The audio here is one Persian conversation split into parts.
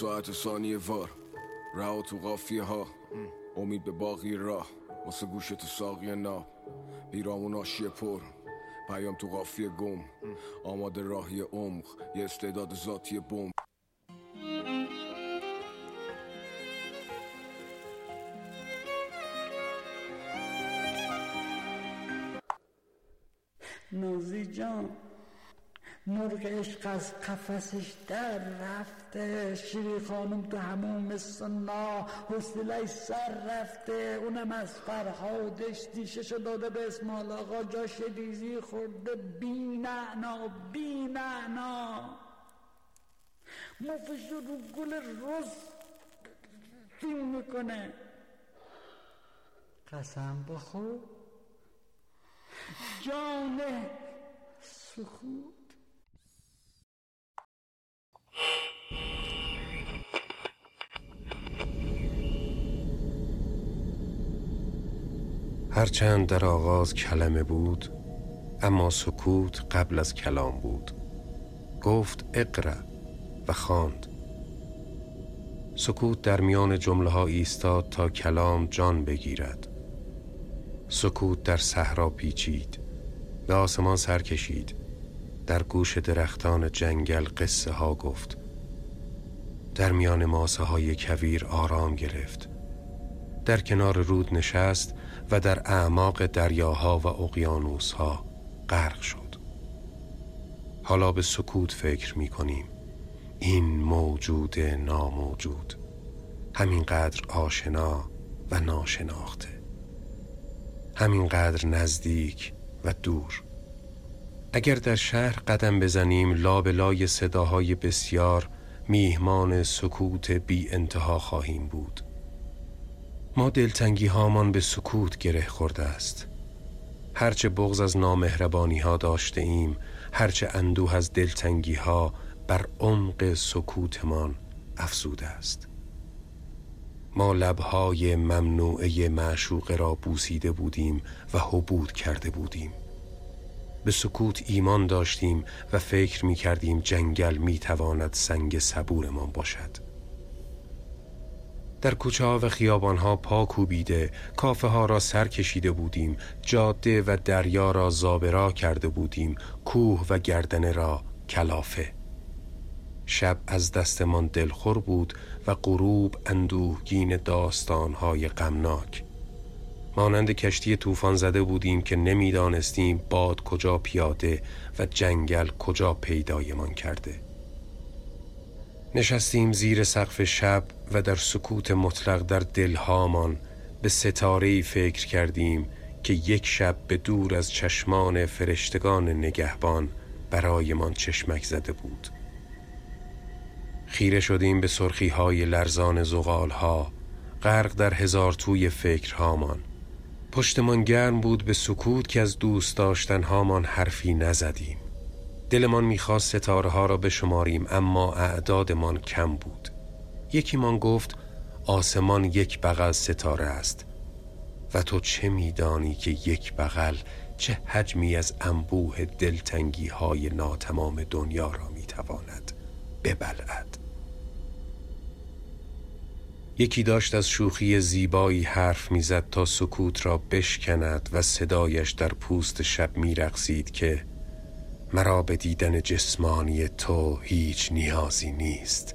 ساعت ثانیه وار. رها تو قافیه ها امید به باقی راه. واسه گوش تو ساقی ناب. پیرامون آشیه پر. پیام تو قافیه گم. آماده راهی عمق. یه استعداد ذاتی بم از قفسش در رفته. شیری خانم تو همون سنا حسیلش سر رفته. اونم از فرهادش دیششو داده به اسمال آقا. جاش دیزی خورده. بی معنا بی معنا مفش رو گل روز فیلم می‌کنه. قسم بخور. جان سکوت هرچند در آغاز کلمه بود اما سکوت قبل از کلام بود. گفت اقرا و خواند. سکوت در میان جمله ایستاد تا کلام جان بگیرد. سکوت در صحرا پیچید به آسمان سر کشید. در گوش درختان جنگل قصه ها گفت. در میان ماسه های کویر آرام گرفت. در کنار رود نشست و در اعماق دریاها و اقیانوسها غرق شد. حالا به سکوت فکر می کنیم این موجود ناموجود همینقدر آشنا و ناشناخته همینقدر نزدیک و دور. اگر در شهر قدم بزنیم لابلای صداهای بسیار میهمان سکوت بی انتها خواهیم بود. ما دلتنگی هامان به سکوت گره خورده است. هرچه بغز از نامهربانی ها داشته ایم هرچه اندوه از دلتنگی ها بر عمق سکوتمان افزوده است. ما لبهای ممنوعه معشوقه را بوسیده بودیم و حبود کرده بودیم. به سکوت ایمان داشتیم و فکر می کردیم جنگل می تواند سنگ صبورمان باشد. در کوچه ها و خیابان ها پا کوبیده کافه ها را سر کشیده بودیم جاده و دریا را زابرا کرده بودیم کوه و گردنه را کلافه. شب از دستمان دلخور بود و غروب اندوهگین داستانهای غمناک. مانند کشتی طوفان زده بودیم که نمی‌دانستیم باد کجا پیاده و جنگل کجا پیدایمان کرده. نشستیم زیر سقف شب و در سکوت مطلق در دلهامان به ستاره فکر کردیم که یک شب به دور از چشمان فرشتگان نگهبان برایمان چشمک زده بود. خیره شدیم به سرخی های لرزان زغال ها غرق در هزار توی فکرهامان. پشتمان گرم بود به سکوت که از دوست داشتن هامان حرفی نزدیم. دلمان می‌خواست ستاره ها را بشماریم اما اعدادمان کم بود. یکیمان گفت آسمان یک بغل ستاره است. و تو چه میدانی که یک بغل چه حجمی از انبوه دلتنگی های ناتمام دنیا را می‌تواند ببلعد؟ یکی داشت از شوخی زیبایی حرف می‌زد تا سکوت را بشکند و صدایش در پوست شب میرقصید که مرا به دیدن جسمانی تو هیچ نیازی نیست.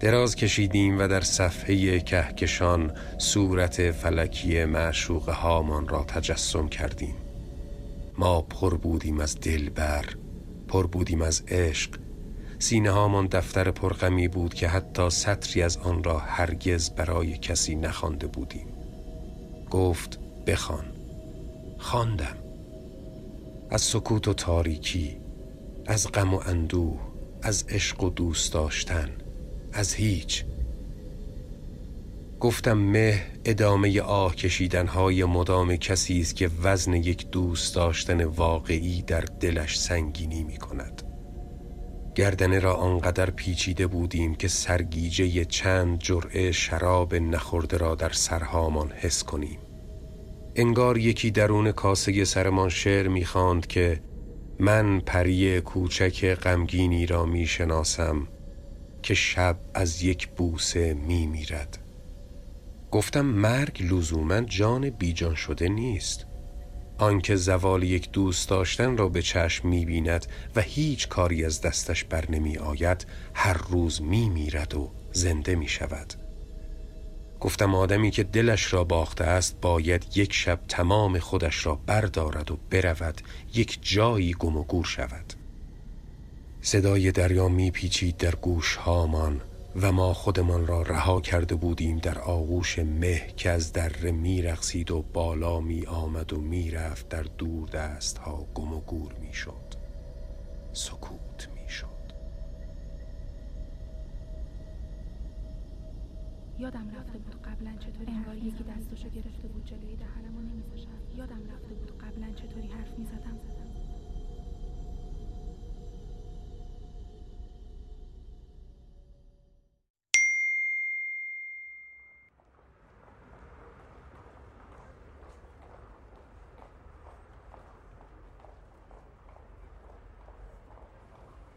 دراز کشیدیم و در صفحه کهکشان صورت فلکی معشوق هامان را تجسم کردیم. ما پر بودیم از دلبر پر بودیم از عشق. سینه هامان دفتر پرغمی بود که حتی سطری از آن را هرگز برای کسی نخوانده بودیم. گفت بخوان. خواندم. از سکوت و تاریکی از غم و اندوه از عشق و دوست داشتن از هیچ. گفتم مه ادامه آه کشیدن های مدام کسی است که وزن یک دوست داشتن واقعی در دلش سنگینی می کند. گردنه را آنقدر پیچیده بودیم که سرگیجه چند جرعه شراب نخورده را در سرهامان حس کنیم. انگار یکی درون کاسه سرمان شعر می‌خواند که من پری کوچک غمگینی را می‌شناسم که شب از یک بوسه میمیرد. گفتم مرگ لزوما جان بیجان شده نیست. آنکه زوال یک دوست داشتن را به چشم می‌بیند و هیچ کاری از دستش بر نمی آید هر روز میمیرد و زنده می شود گفتم آدمی که دلش را باخته است باید یک شب تمام خودش را بردارد و برود یک جایی گم و گور شود. صدای دریا میپیچید در گوش هامان و ما خودمان را رها کرده بودیم در آغوش مه که از دره میرقصید و بالا می آمد و می‌رفت در دور دست ها گم و گور می‌شد. سکوت می‌شد یادم رفته بود قبلا چطوری انگار یکی دستشو گرفته بود جلوی دهنمو نمیذاشت یادم رفته بود قبلا چطوری حرف می‌زدم.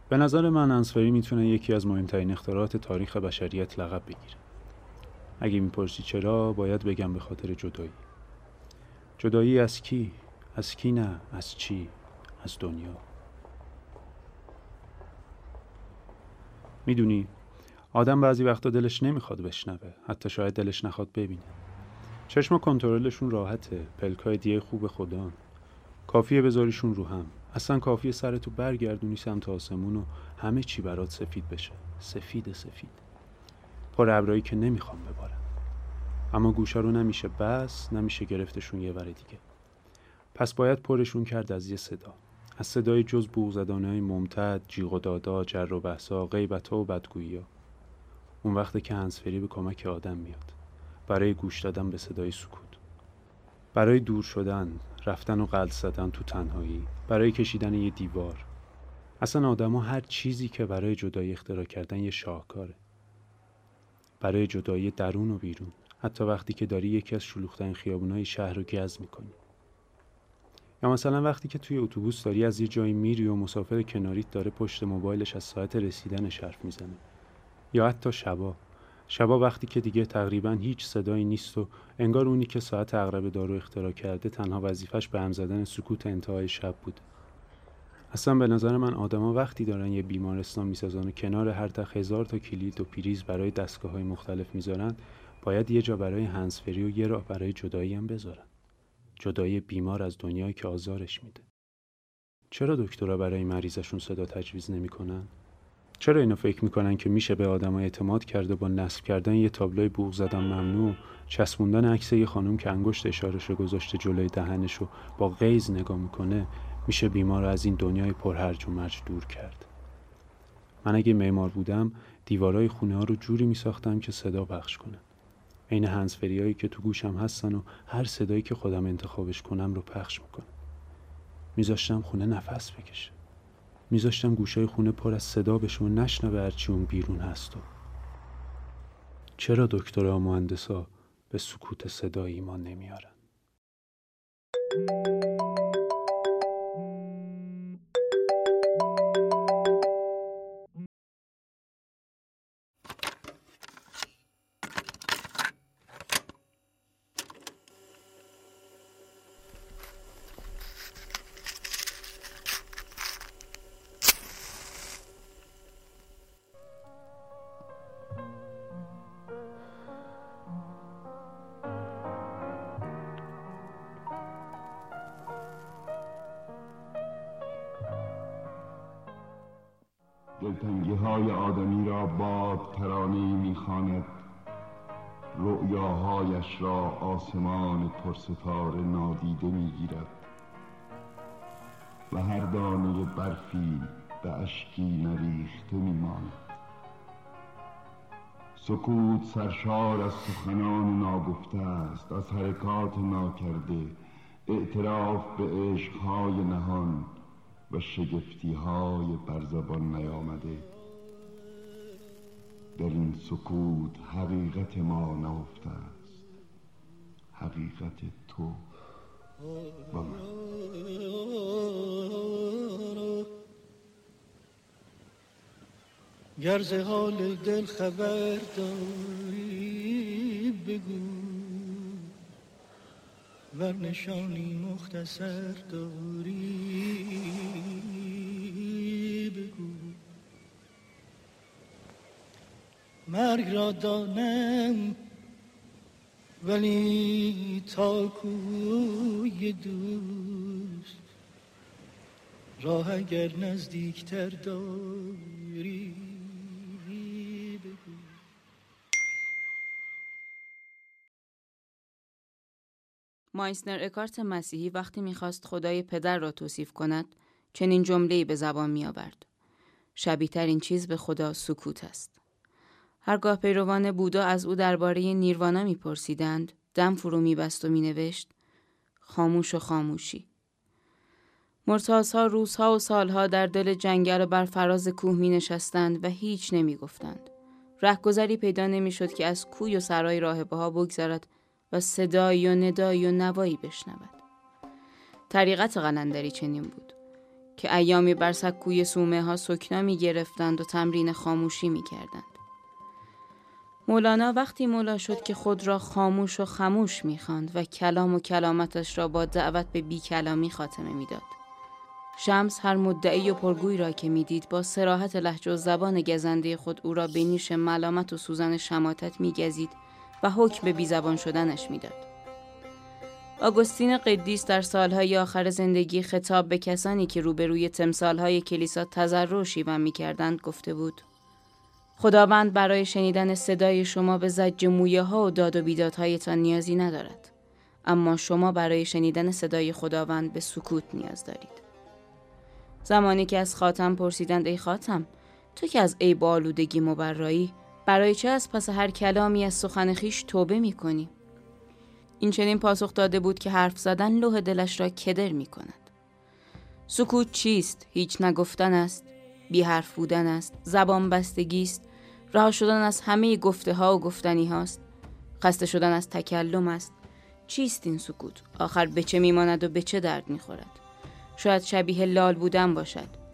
به نظر من انسفری می‌تونه یکی از مهمترین اختراعات تاریخ بشریت لقب بگیره. اگه می‌پرسی چرا باید بگم به خاطر جدایی. جدایی از کی؟ از کی نه؟ از چی؟ از دنیا. می‌دونی آدم بعضی وقتا دلش نمی‌خواد بشنوه. حتی شاید دلش نخواد ببینه. چشم کنترلشون راحته. پلکای دیه خوب خدا. کافیه بذاریشون رو هم. اصلا کافیه سرتو برگردونی سمت آسمون و همه چی برات سفید بشه. سفید سفید. پر ابرایی که نمی‌خوام ببارم. اما گوشه رو نمیشه بس نمیشه گرفتشون یه ور دیگه. پس باید پرشون کرد از یه صدا. از صدای جز بوغزدانه های ممتد جیغ و دادا جر و بحثا غیبت و بدگویی ها. اون وقت که هنسفری به کمک آدم میاد. برای گوش دادن به صدای سکوت. برای دور شدن رفتن و قلط زدن تو تنهایی. برای کشیدن یه دیوار. اصلا آدما هر چیزی که برای جدایی اختراع کردن یه شاهکاره. برای جدایی درون و بیرون. حتی وقتی که داری یکی از شلوغترین خیابونای شهر رو گز می‌کنی. یا مثلا وقتی که توی اتوبوس داری از یه جایی میری و مسافر کناریت داره پشت موبایلش از ساعت رسیدنش حرف می‌زنه. یا حتی شبا. شبا وقتی که دیگه تقریبا هیچ صدایی نیست و انگار اونی که ساعت اغرب دارو اختراع کرده تنها وظیفش به هم زدن سکوت انتهای شب بوده. اصلا به نظر من آدما وقتی دارن یه بیمارستان می‌سازن و کنار هر تخت هزار تا کلید و پریز برای دستگاه های مختلف می‌ذارن باید یه جا برای هنسفری و یه راه برای جدایی هم بذارن. جدایی بیمار از دنیایی که آزارش میده. چرا دکترها برای مریضشون صدا تجویز نمی‌کنن؟ چرا اینو فکر می‌کنن که میشه به آدم اعتماد کرده با نصب کردن یه تابلوی بوغ زدن ممنوع چسبوندن عکس یه خانم که انگشت اشارش رو گذاشته جلوی دهنش رو با غیز نگاه می‌کنه میشه بیمار رو از این دنیای پرهرج و مرج دور کرد. من اگه معمار بودم دیوارای خونه ها رو جوری می ساختم که صدا پخش کنن عین هنسفری هایی که تو گوشم هستن و هر صدایی که خودم انتخابش کنم رو پخش می‌کنم. میذاشتم خونه نفس بکشه. میذاشتم گوشای خونه پر از صدا بشه و نشنوه هرچی اون بیرون هست و چرا دکترها مهندسا به سکوت صدا ایمان نمیارن؟ دلتنگی های آدمی را باد ترانه می‌خواند. رؤیاهایش را آسمان پرستاره نادیده می‌گیرد. و هر دانه برفی به اشکی نریخته میماند. سکوت سرشار از سخنان ناگفته است از حرکات ناکرده. اعتراف به عشقهای نهان و شگفتی های بر زبان نیامده. در این سکوت حقیقت ما نهفته است. حقیقت تو و من. گر حال دل خبر داری بگو ور نشانی مختصر داری بگو. مرگ را دانم ولی تا کوی دوست. راه اگر نزدیکتر داری. مایسنر اکارت مسیحی وقتی می‌خواست خدای پدر را توصیف کند چنین جمله‌ای به زبان میآورد. شبیه ترین چیز به خدا سکوت است. هرگاه پیروان بودا از او درباره نیروانا میپرسیدند دم فرو میبست و مینوشت خاموش و خاموشی. مرتازها روزها و سالها در دل جنگل و بر فراز کوه می نشستند و هیچ نمی گفتند. پیدا نمی شد که از کوی و سرای راهبه ها بگذرد و صدایی و ندایی و نوایی بشنود. طریقت قلندری چنین بود که ایامی بر سکوی سومه ها سکنا می گرفتند و تمرین خاموشی می کردند. مولانا وقتی مولا شد که خود را خاموش و خموش می‌خواند و کلام و کلامتش را با دعوت به بی کلامی خاتمه می‌داد. شمس هر مدعی و پرگوی را که می‌دید با سراحت لحج و زبان گزنده خود او را به نیش ملامت و سوزن شماتت میگزید و حکم به بیزبان شدنش می‌داد. آگوستین قدیس در سالهای آخر زندگی خطاب به کسانی که روبروی تمثالهای کلیسا تضرع و شیون می‌کردند گفته بود خداوند برای شنیدن صدای شما به زج مویه ها و داد و بیدادهایتان نیازی ندارد اما شما برای شنیدن صدای خداوند به سکوت نیاز دارید زمانی که از خاتم پرسیدند ای خاتم تو که از ای بالودگی مبرایی برای چه از پس هر کلامی از سخن خیش توبه می کنی؟ این چنین پاسخ داده بود که حرف زدن لوح دلش را کدر می کند. سکوت چیست؟ هیچ نگفتن است؟ بی حرف بودن است؟ زبان بستگی است؟ رها شدن از همه گفته ها و گفتنی هاست؟ خسته شدن از تکلم است؟ چیست این سکوت؟ آخر به چه میماند و به چه درد می‌خورد؟ شاید شبیه لال بودن باشد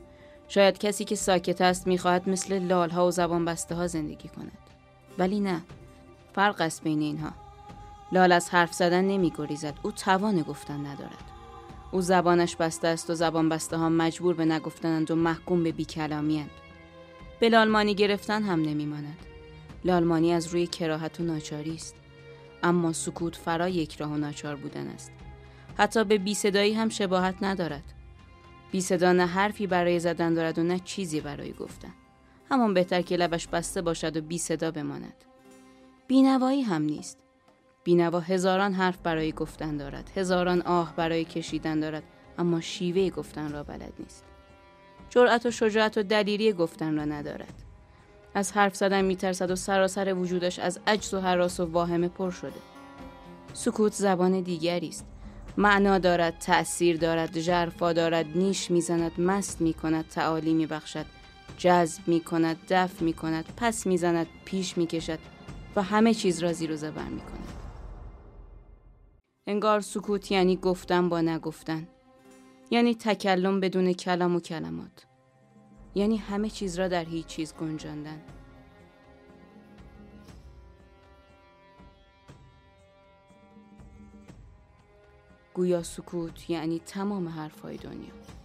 شاید کسی که ساکت است می‌خواهد مثل لالها و زبان بسته ها زندگی کند. ولی نه. فرق است بین اینها. لال از حرف زدن نمی گریزد او توان گفتن ندارد. او زبانش بسته است و زبان بسته ها مجبور به نگفتنند و محکوم به بیکلامی به لالمانی گرفتن هم نمیماند. لالمانی از روی کراهت و ناچاری است. اما سکوت فرا یک راه و ناچار بودن است. حتی به بی صدایی هم شباهت ندارد. بی صدا نه حرفی برای زدن دارد و نه چیزی برای گفتن. همان بهتر که لبش بسته باشد و بی صدا بماند. بینوایی هم نیست. بینوا هزاران حرف برای گفتن دارد. هزاران آه برای کشیدن دارد. اما شیوه گفتن را بلد نیست. جرأت و شجاعت و دلیری گفتن را ندارد. از حرف زدن میترسد و سراسر وجودش از عجز و حراس و واهمه پر شده. سکوت زبان دیگری است. معنا دارد تأثیر دارد ژرفا دارد نیش می‌زند مست می‌کند تعالی میبخشد. جذب می‌کند دفع می‌کند پس می‌زند پیش می‌کشد و همه چیز را زیر و زبر می‌کند. انگار سکوت یعنی گفتن با نگفتن. یعنی تکلم بدون کلام و کلمات. یعنی همه چیز را در هیچ چیز گنجاندن. گویا سکوت یعنی تمام حرفهای دنیا.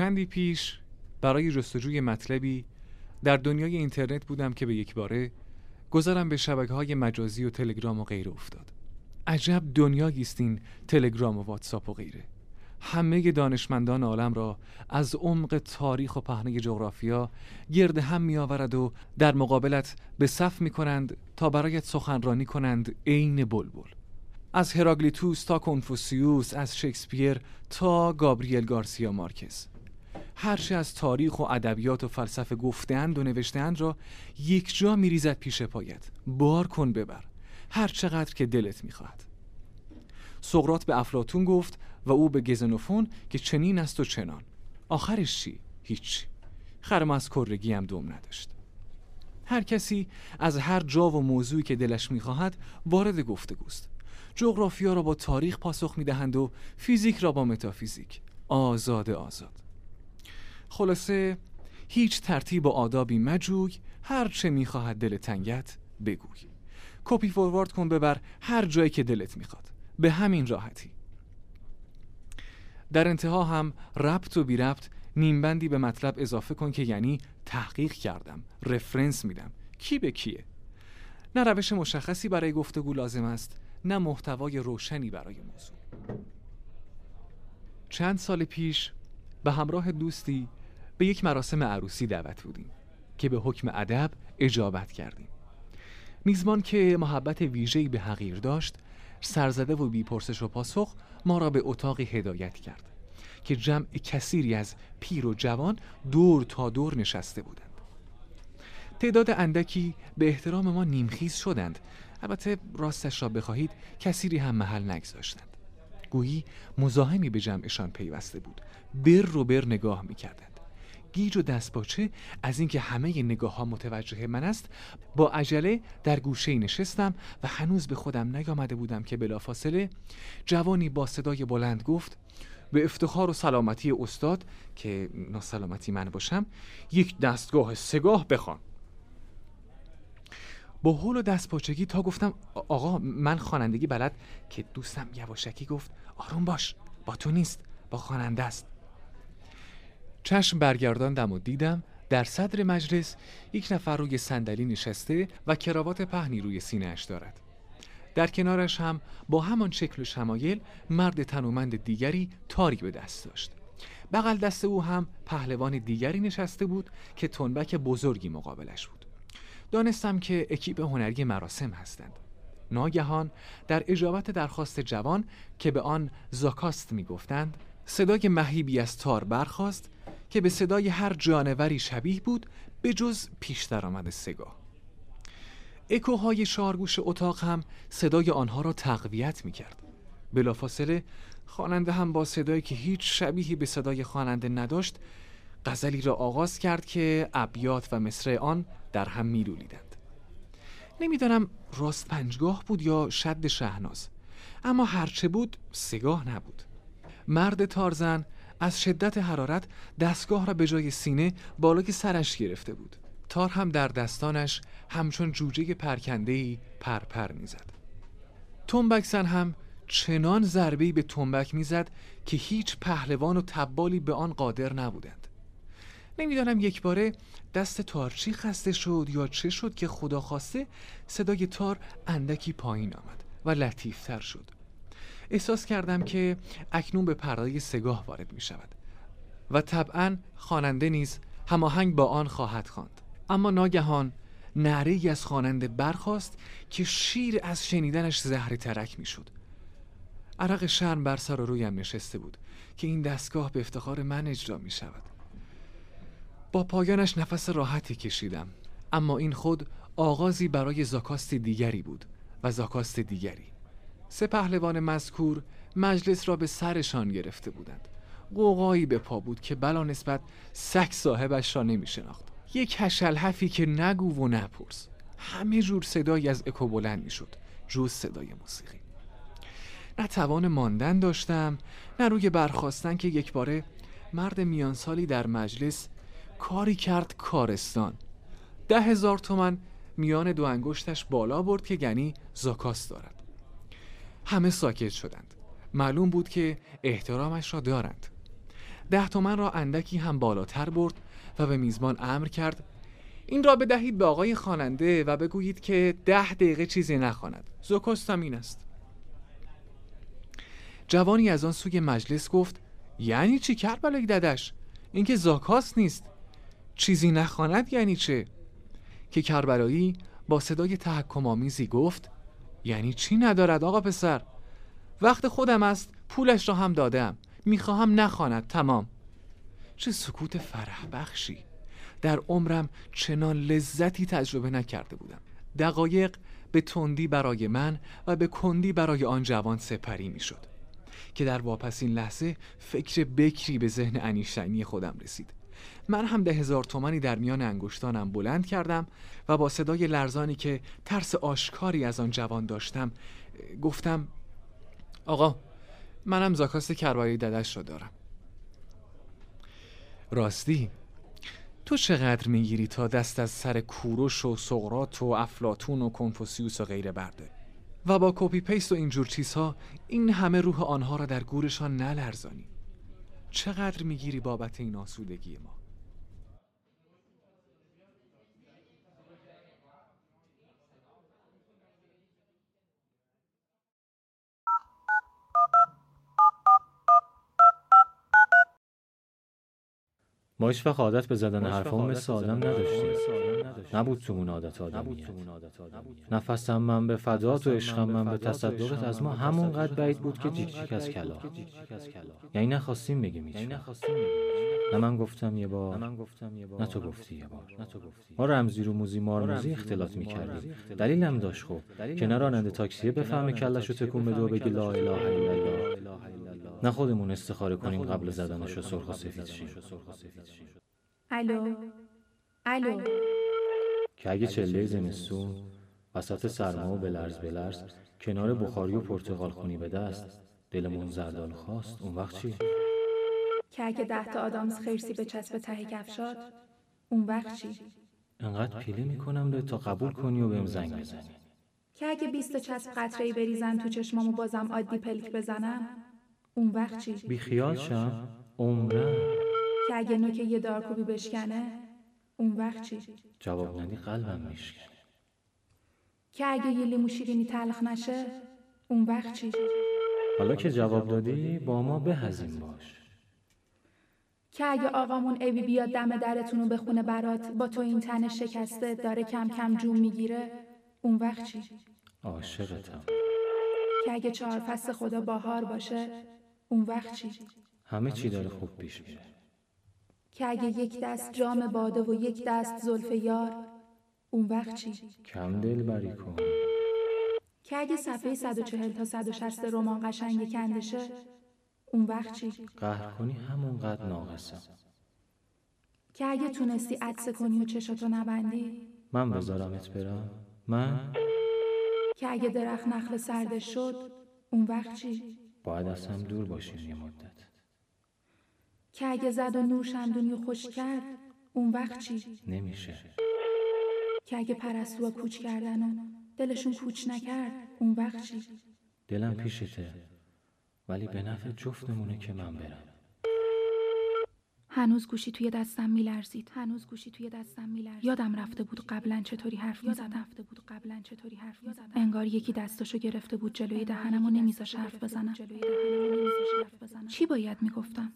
چندی پیش برای جستجوی مطلبی در دنیای اینترنت بودم که به یک باره گذارم به شبکه های مجازی و تلگرام و غیره افتاد. عجب دنیایی است این تلگرام و واتساپ و غیره. همه دانشمندان عالم را از عمق تاریخ و پهنه جغرافیا گرد هم می آورد و در مقابلت به صف می کنند تا برایت سخنرانی کنند عین بلبل. از هراگلیتوس تا کنفوسیوس از شکسپیر تا گابریل گارسیا مارکز. هرچه از تاریخ و ادبیات و فلسفه گفتهاند و نوشتهاند را یک جا میریزد پیش پایت. بار کن ببر. هر چقدر که دلت می‌خواهد. سقرات به افلاتون گفت و او به گزنوفون که چنین است و چنان. آخرش چی؟ هیچ خرم از کرگی هم دوم نداشت. هر کسی از هر جا و موضوعی که دلش می‌خواهد وارد گفتگوست. جغرافیا را با تاریخ پاسخ می‌دهند و فیزیک را با متافیزیک. آزاد آزاد. خلاصه هیچ ترتیب و آدابی مجوی هر چه می‌خواهد دل تنگت بگوی. کپی فوروارد کن ببر هر جایی که دلت می‌خواد. به همین راحتی. در انتها هم ربط و بی ربط نیمبندی به مطلب اضافه کن که یعنی تحقیق کردم رفرنس میدم. کی به کیه؟ نه روش مشخصی برای گفتگو لازم است نه محتوای روشنی برای موضوع. چند سال پیش به همراه دوستی به یک مراسم عروسی دعوت بودیم که به حکم ادب اجابت کردیم. میزبان که محبت ویژه‌ای به حقیر داشت سرزده و بیپرسش و پاسخ ما را به اتاقی هدایت کرد که جمع کثیری از پیر و جوان دور تا دور نشسته بودند. تعداد اندکی به احترام ما نیمخیز شدند. البته راستش را بخواهید کثیری هم محل نگذاشتند. گویی مزاحمی به جمعشان پیوسته بود. بر رو بر نگاه می‌کردند. گیج و دستپاچه از اینکه همه نگاه ها متوجه من است با عجله در گوشه نشستم و هنوز به خودم نیامده بودم که بلافاصله جوانی با صدای بلند گفت به افتخار و سلامتی استاد که ناسلامتی من باشم یک دستگاه سگاه بخوان. با حول و دست پاچگی تا گفتم آقا من خوانندگی بلد. که دوستم یواشکی گفت آروم باش با تو نیست با خواننده است. چشم برگرداندم و دیدم در صدر مجلس یک نفر روی صندلی نشسته و کراوات پهنی روی سینهاش دارد. در کنارش هم با همان شکل و شمایل مرد تنومند دیگری تاری به دست داشت. بغل دست او هم پهلوان دیگری نشسته بود که تنبک بزرگی مقابلش بود. دانستم که اکیپ هنری مراسم هستند. ناگهان در اجابت درخواست جوان که به آن زاکاست می‌گفتند صدای مهیبی از تار برخاست که به صدای هر جانوری شبیه بود به جز پیش آمد سگاه اکوهای شارگوش اتاق هم صدای آنها را تقویت می کرد بلافاصله خواننده هم با صدایی که هیچ شبیهی به صدای خواننده نداشت غزلی را آغاز کرد که ابیات و مصرع آن در هم میلولیدند. نمی‌دانم راست پنجگاه بود یا شد شهناز اما هرچه بود سگاه نبود. مرد تارزن از شدت حرارت دستگاه را به جای سینه بالای سرش گرفته بود. تار هم در دستانش همچون جوجه پرکندهی پرپر می‌زد. تنبکسن هم چنان ضربه‌ای به تنبک می‌زد که هیچ پهلوان و تبالی به آن قادر نبودند. نمی‌دانم یک باره دست تارچی خسته شد یا چه شد که خدا خواسته صدای تار اندکی پایین آمد و لطیفتر شد. احساس کردم که اکنون به پرده سگاه وارد می شود و طبعا خواننده نیز هماهنگ با آن خواهد خواند. اما ناگهان نعره از خواننده برخاست که شیر از شنیدنش زهر ترک می شد عرق شرم بر سر و رویم نشسته بود که این دستگاه به افتخار من اجرا می شود با پایانش نفس راحتی کشیدم اما این خود آغازی برای زاکاست دیگری بود و زاکاست دیگری. سه پهلوان مذکور مجلس را به سرشان گرفته بودند. قوقایی به پا بود که بلا نسبت سگ صاحبش را نمی شناخت. یک هشلحفی که نگو و نپرس. همه جور صدایی از اکو بلند می شد. جز صدای موسیقی. نه توان ماندن داشتم نه روی برخواستن که یک باره مرد میانسالی در مجلس کاری کرد کارستان. ده هزار تومن میان دو انگشتش بالا برد که گنی زاکاس دارد. همه ساکت شدند. معلوم بود که احترامش را دارند. ده تومن را اندکی هم بالاتر برد و به میزبان امر کرد این را بدهید به آقای خواننده و بگویید که ده دقیقه چیزی نخواند. زکستم این است. جوانی از آن سوی مجلس گفت یعنی چی کربلای ددش؟ اینکه زاکاس نیست. چیزی نخواند یعنی چه؟ که کربلایی با صدای تحکم آمیزی گفت یعنی چی ندارد آقا پسر؟ وقت خودم است پولش را هم دادم. می‌خواهم نخواند تمام. چه سکوت فرح بخشی. در عمرم چنان لذتی تجربه نکرده بودم. دقایق به تندی برای من و به کندی برای آن جوان سپری می‌شد که در واپسین لحظه فکر بکری به ذهن انیشتینی خودم رسید. من هم ده هزار تومنی در میان انگشتانم بلند کردم و با صدای لرزانی که ترس آشکاری از آن جوان داشتم گفتم آقا منم زاکاست کربایی ددش را دارم. راستی تو چقدر می‌گیری تا دست از سر کوروش و سقرات و افلاتون و کنفوسیوس و غیره برده؟ و با کپی پیست و اینجور چیزها این همه روح آنها را در گورشان نلرزانی. چقدر می‌گیری بابت این آسودگی ما؟ ما هیچ وقت عادت به زدن حرفا مثل آدم نداشتیم. نبود تو اون عادت آدمیت. نفسم من به فدات و عشقم من به تصدقت از ما همونقدر بعید بود که جیک جیک از کلا یعنی نخواستیم بگیم هیچ نه من گفتم یه بار. نه تو گفتی یه بار. ما رمزی رو موزی مارموزی اختلاط می‌کردیم. دلیلم داشت خب. که نه راننده تاکسیه بفهمه کلش رو تکون بده و بگی لا اله الا الله. نه خودمون استخاره کنیم قبل زدنش رو سرخ و سفید شیم الو. الو. که اگه چله زمستون وسط سرما و بلرز بلرز کنار بخاری و پرتغال خونی به دست. دلمون زردال خواست اون وقت چی؟ که اگه ده تا آدامس خرسی به چسب ته کفشات اون وقت چی؟ انقدر پیله می‌کنم به تا قبول کنی و بهم زنگ بزنی. که اگه بیست چسب قطره بریزن تو چشمامو بازم عادی پلک بزنم؟ اون وقت چی؟ بی خیال شم عمرم که اگه نوک یه دارکوبی بشکنه اون وقت چی؟ جواب ندی قلبم میشکنه که اگه یه لیمو شیرینی تلخ نشه اون وقت چی؟ حالا که جواب دادی با ما بهزین باش که اگه آقامون ابی بیاد دم درتون رو بخونه برات با تو این تن شکسته داره کم کم جون می‌گیره اون وقت چی؟ عاشقتم که اگه چهار فصل خدا باهار باشه اون وقت چی؟ همه چی داره خوب پیش میره که اگه یک دست جام باده و یک دست زلف یار اون وقت چی؟ کم دل بری کن که اگه صفحه 140 تا 160 رمان قشنگ کندشه اون وقت چی؟ قهر کنی همونقدر ناقصم که اگه تونستی عدسه کنی و چشاتو نبندی من بذارمت برم من که اگه درخت نخل سردش شد اون وقت چی؟ باید از هم دور باشیم یه مدت که اگه زد و نور شمدونی خوش کرد اون وقت چی؟ نمیشه که اگه پرستوها کوچ کردن و دلشون کوچ نکرد اون وقت چی؟ دلم پیشته ولی به نفع جفتمونه که من برم هنوز گوشی توی دستم میلرزید. هنوز گوشی توی دستم میلرزید. یادم رفته بود قبلا چطوری حرف می‌زدم. رفته بود قبلا چطوری حرف می‌زدم. انگار یکی دستشو گرفته بود جلوی دهنم و نمیذاش حرف بزنم. چی باید می‌گفتم؟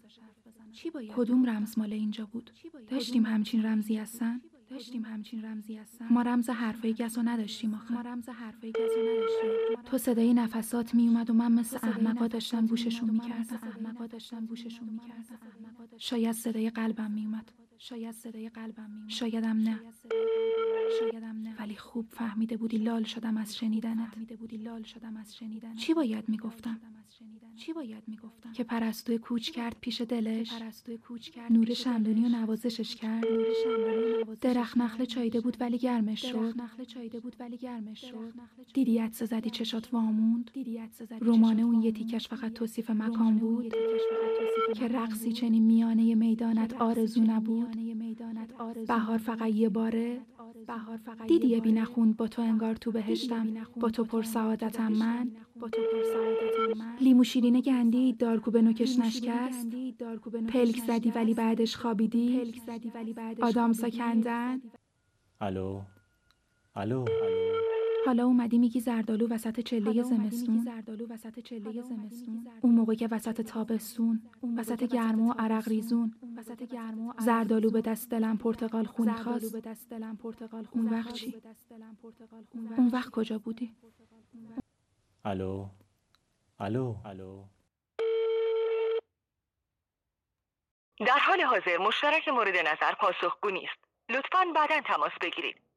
چی باید کدوم رمز مال اینجا بود؟ داشتیم همچین رمزی هستن؟ داشتیم همچین رمزی هستن؟ ما رمز حرفای گسو نداشتیم آخه. ما رمز حرفای گسو نداشتیم. تو صدای نفسات میومد و من مثل احمقا داشتم گوششون می‌کردم. احمقا داشتم گوششون می‌کردم. شاید صدای قلبم میومد. شاید صدای قلبم میومد شایدم نه. شایدم نه. ولی خوب فهمیده بودی لال شدم از شنیدنت. فهمیده بودی لال شدم از شنیدن چی باید می‌گفتم؟ چی باید می‌گفتم؟ که پرستوی کوچ کرد پیش دلش. پرستوی کوچ کرد نور شمدونی و نوازشش کرد. نور شمدونی درخت نخل چایده بود ولی گرمش شد. نخل چایده بود ولی گرمش شد. دیدی زدی چشات واموند؟ دیدی زدی رومانه اون یه تیکش فقط توصیف مکان بود؟ که رقصی چنین میانه میدانت آرزو نبود؟ بهار فقط یه باره. بهار فقط دیدی یه بی نخوند با تو انگار تو بهشتم. با تو پر سعادتم من. با تو پر سعادتم من. لیمو شیرینه گندی دارکوب نوکش نشکست. پلک زدی ولی بعدش خوابیدی. آدام کندن الو الو. حالا اومدی میگی زردالو وسط چله زمستون؟ زردالو وسط چله زمستون؟ اون موقع که وسط تابستون وسط گرما و عرق ریزون. وسط گرما زردالو به دست دلم پرتقال خون خواست. به دست دلم پرتقال خون وقت چی؟ اون وقت کجا بودی؟ الو؟ الو؟ الو؟ در حال حاضر مشترک مورد نظر پاسخگو نیست.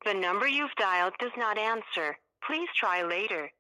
The number you've dialed does not answer. Please try later.